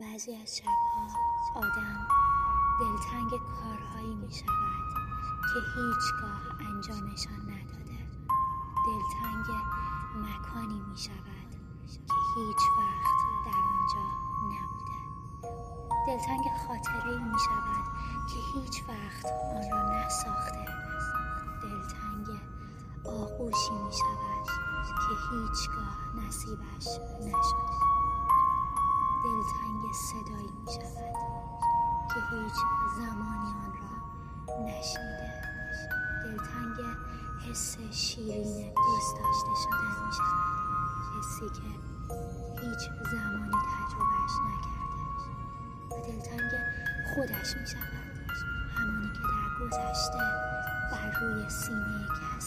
بعضی از شبها آدم دلتنگ کارهایی می شود که هیچگاه انجامشان نداده. دلتنگ مکانی می شود که هیچ وقت در آنجا نبوده. دلتنگ خاطره می شود که هیچ وقت آن را نساخته. دلتنگ آغوشی می شود که هیچگاه نصیبش نشده که هیچ زمانی آن را نشنیده دلتنگ حس شیرین دوست داشته شدن می شود حسی که هیچ زمانی تجربهش نکرده و دلتنگ خودش می شود همانی که در گذشته بر روی سینه کرده